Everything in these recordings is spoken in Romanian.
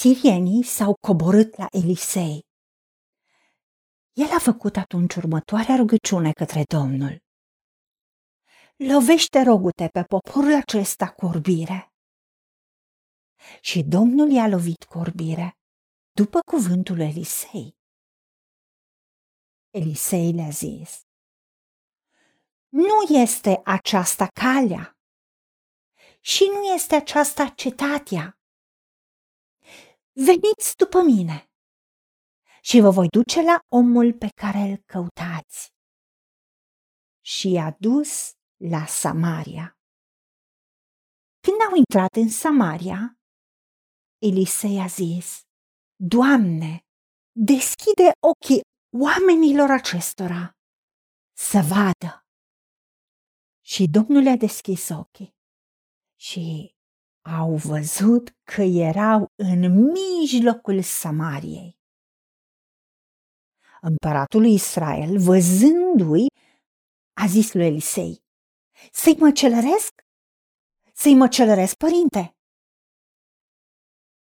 Sirienii s-au coborât la Elisei. El a făcut atunci următoarea rugăciune către Domnul. Lovește rogute pe poporul acesta cu orbire. Și Domnul i-a lovit cu orbire, după cuvântul Elisei. Elisei le-a zis, Nu este aceasta calea și nu este aceasta cetatea. Veniți după mine și vă voi duce la omul pe care îl căutați. Și i-a dus la Samaria. Când au intrat în Samaria, Elisei a zis, Doamne, deschide ochii oamenilor acestora să vadă. Și Domnul le-a deschis ochii și au văzut că erau în mijlocul Samariei. Împăratul lui Israel, văzându-i, a zis lui Elisei, Să-i măcelăresc? Să-i măcelăresc, părinte?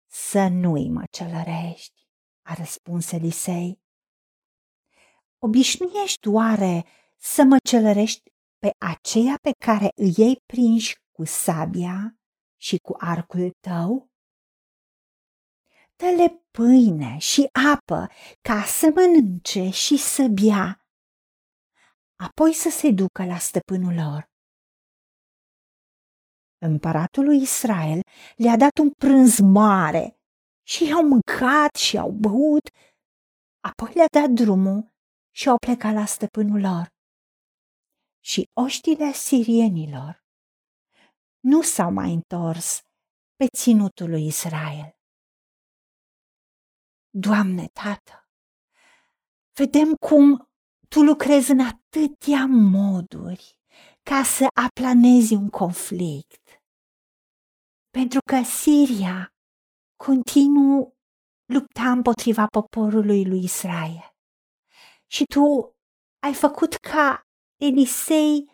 Să nu-i măcelărești, a răspuns Elisei. Obișnuiești oare să măcelărești pe aceea pe care îi iei prinși cu sabia și cu arcul tău? Dă-le pâine și apă ca să mănânce și să bea, apoi să se ducă la stăpânul lor. Împăratul lui Israel le-a dat un prânz mare și au mâncat și au băut, apoi le-a dat drumul și au plecat la stăpânul lor. Și oștile sirienilor nu s-au mai întors pe ținutul lui Israel. Doamne, Tată, vedem cum Tu lucrezi în atâtea moduri ca să aplanezi un conflict. Pentru că Siria continuu lupta împotriva poporului lui Israel. Și Tu ai făcut ca Elisei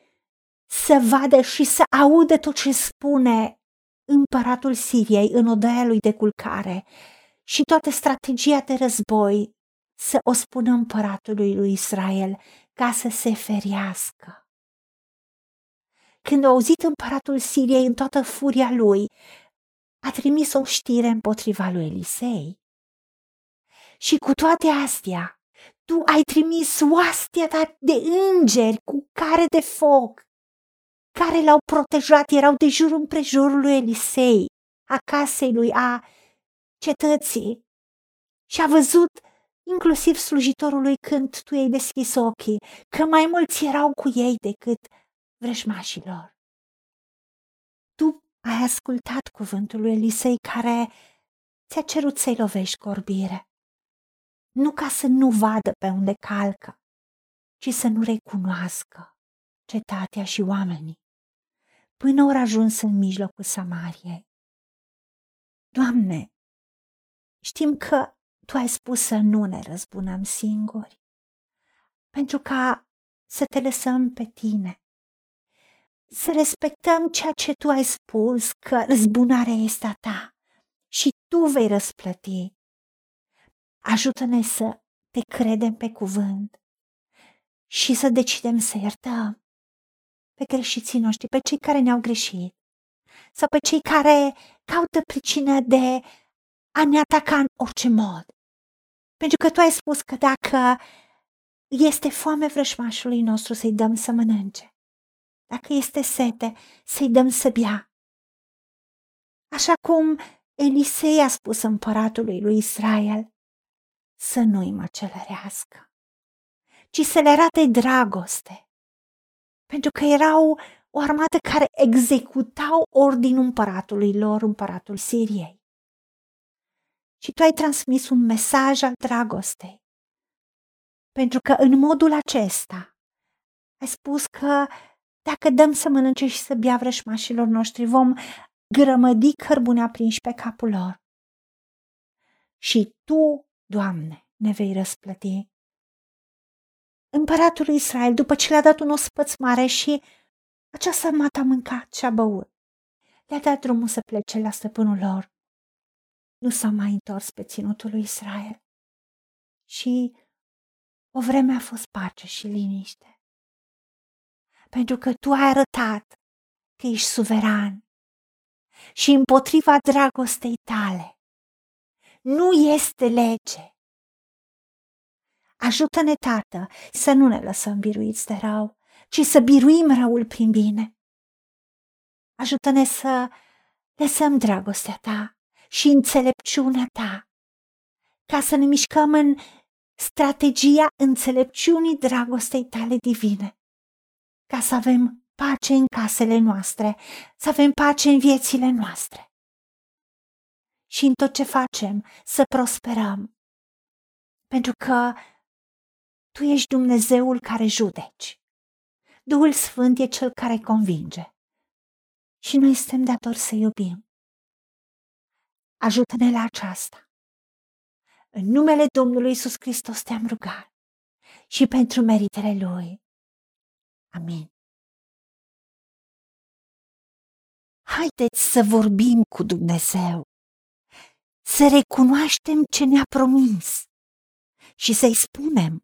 să vadă și să audă tot ce spune împăratul Siriei în odaia lui de culcare și toată strategia de război să o spună împăratului lui Israel ca să se ferească. Când a auzit împăratul Siriei în toată furia lui, a trimis o știre împotriva lui Elisei. Și cu toate astea, tu ai trimis oastea ta de îngeri cu care de foc care l-au protejat erau de jur împrejurul lui Elisei, a casei lui, a cetății. Și a văzut inclusiv slujitorul lui când tu ei deschis ochii, că mai mulți erau cu ei decât vrăjmașilor. Tu ai ascultat cuvântul lui Elisei care ți-a cerut să-i lovești corbire, nu ca să nu vadă pe unde calcă, ci să nu recunoască cetatea și oamenii, până ori ajuns în mijlocul Samariei. Doamne, știm că Tu ai spus să nu ne răzbunăm singuri, pentru ca să te lăsăm pe Tine, să respectăm ceea ce Tu ai spus, că răzbunarea este a Ta și Tu vei răsplăti. Ajută-ne să te credem pe cuvânt și să decidem să iertăm pe greșiții noștri, pe cei care ne-au greșit sau pe cei care caută pricină de a ne ataca în orice mod. Pentru că tu ai spus că dacă este foame vrășmașului nostru să-i dăm să mănânce, dacă este sete, să-i dăm să bea. Așa cum Elisei a spus împăratului lui Israel să nu-i măcelărească, ci să le arate dragoste pentru că erau o armată care executau ordinul împăratului lor, împăratul Siriei. Și tu ai transmis un mesaj al dragostei. Pentru că în modul acesta ai spus că dacă dăm să mănânce și să bea vrășmașilor noștri, vom grămădi cărbunea prinși pe capul lor. Și tu, Doamne, ne vei răsplăti împăratul lui Israel, după ce le-a dat un ospăț mare și această mată a mâncat și a băut, le-a dat drumul să plece la stăpânul lor. nu s-au mai întors pe ținutul lui Israel. Și o vreme a fost pace și liniște. Pentru că tu ai arătat că ești suveran și împotriva dragostei tale nu este lege. Ajută-ne, Tată, să nu ne lăsăm biruiți de rău, ci să biruim răul prin bine. Ajută-ne să lăsăm dragostea ta și înțelepciunea ta, ca să ne mișcăm în strategia înțelepciunii dragostei tale divine, ca să avem pace în casele noastre, să avem pace în viețile noastre. Și în tot ce facem să prosperăm, pentru că tu ești Dumnezeul care judeci. Duhul Sfânt e cel care convinge. Și noi suntem datori să iubim. Ajută-ne la aceasta. În numele Domnului Isus Hristos te-am rugat și pentru meritele Lui. Amin. Haideți să vorbim cu Dumnezeu, să recunoaștem ce ne-a promis și să-i spunem,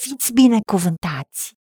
Fiți binecuvântați!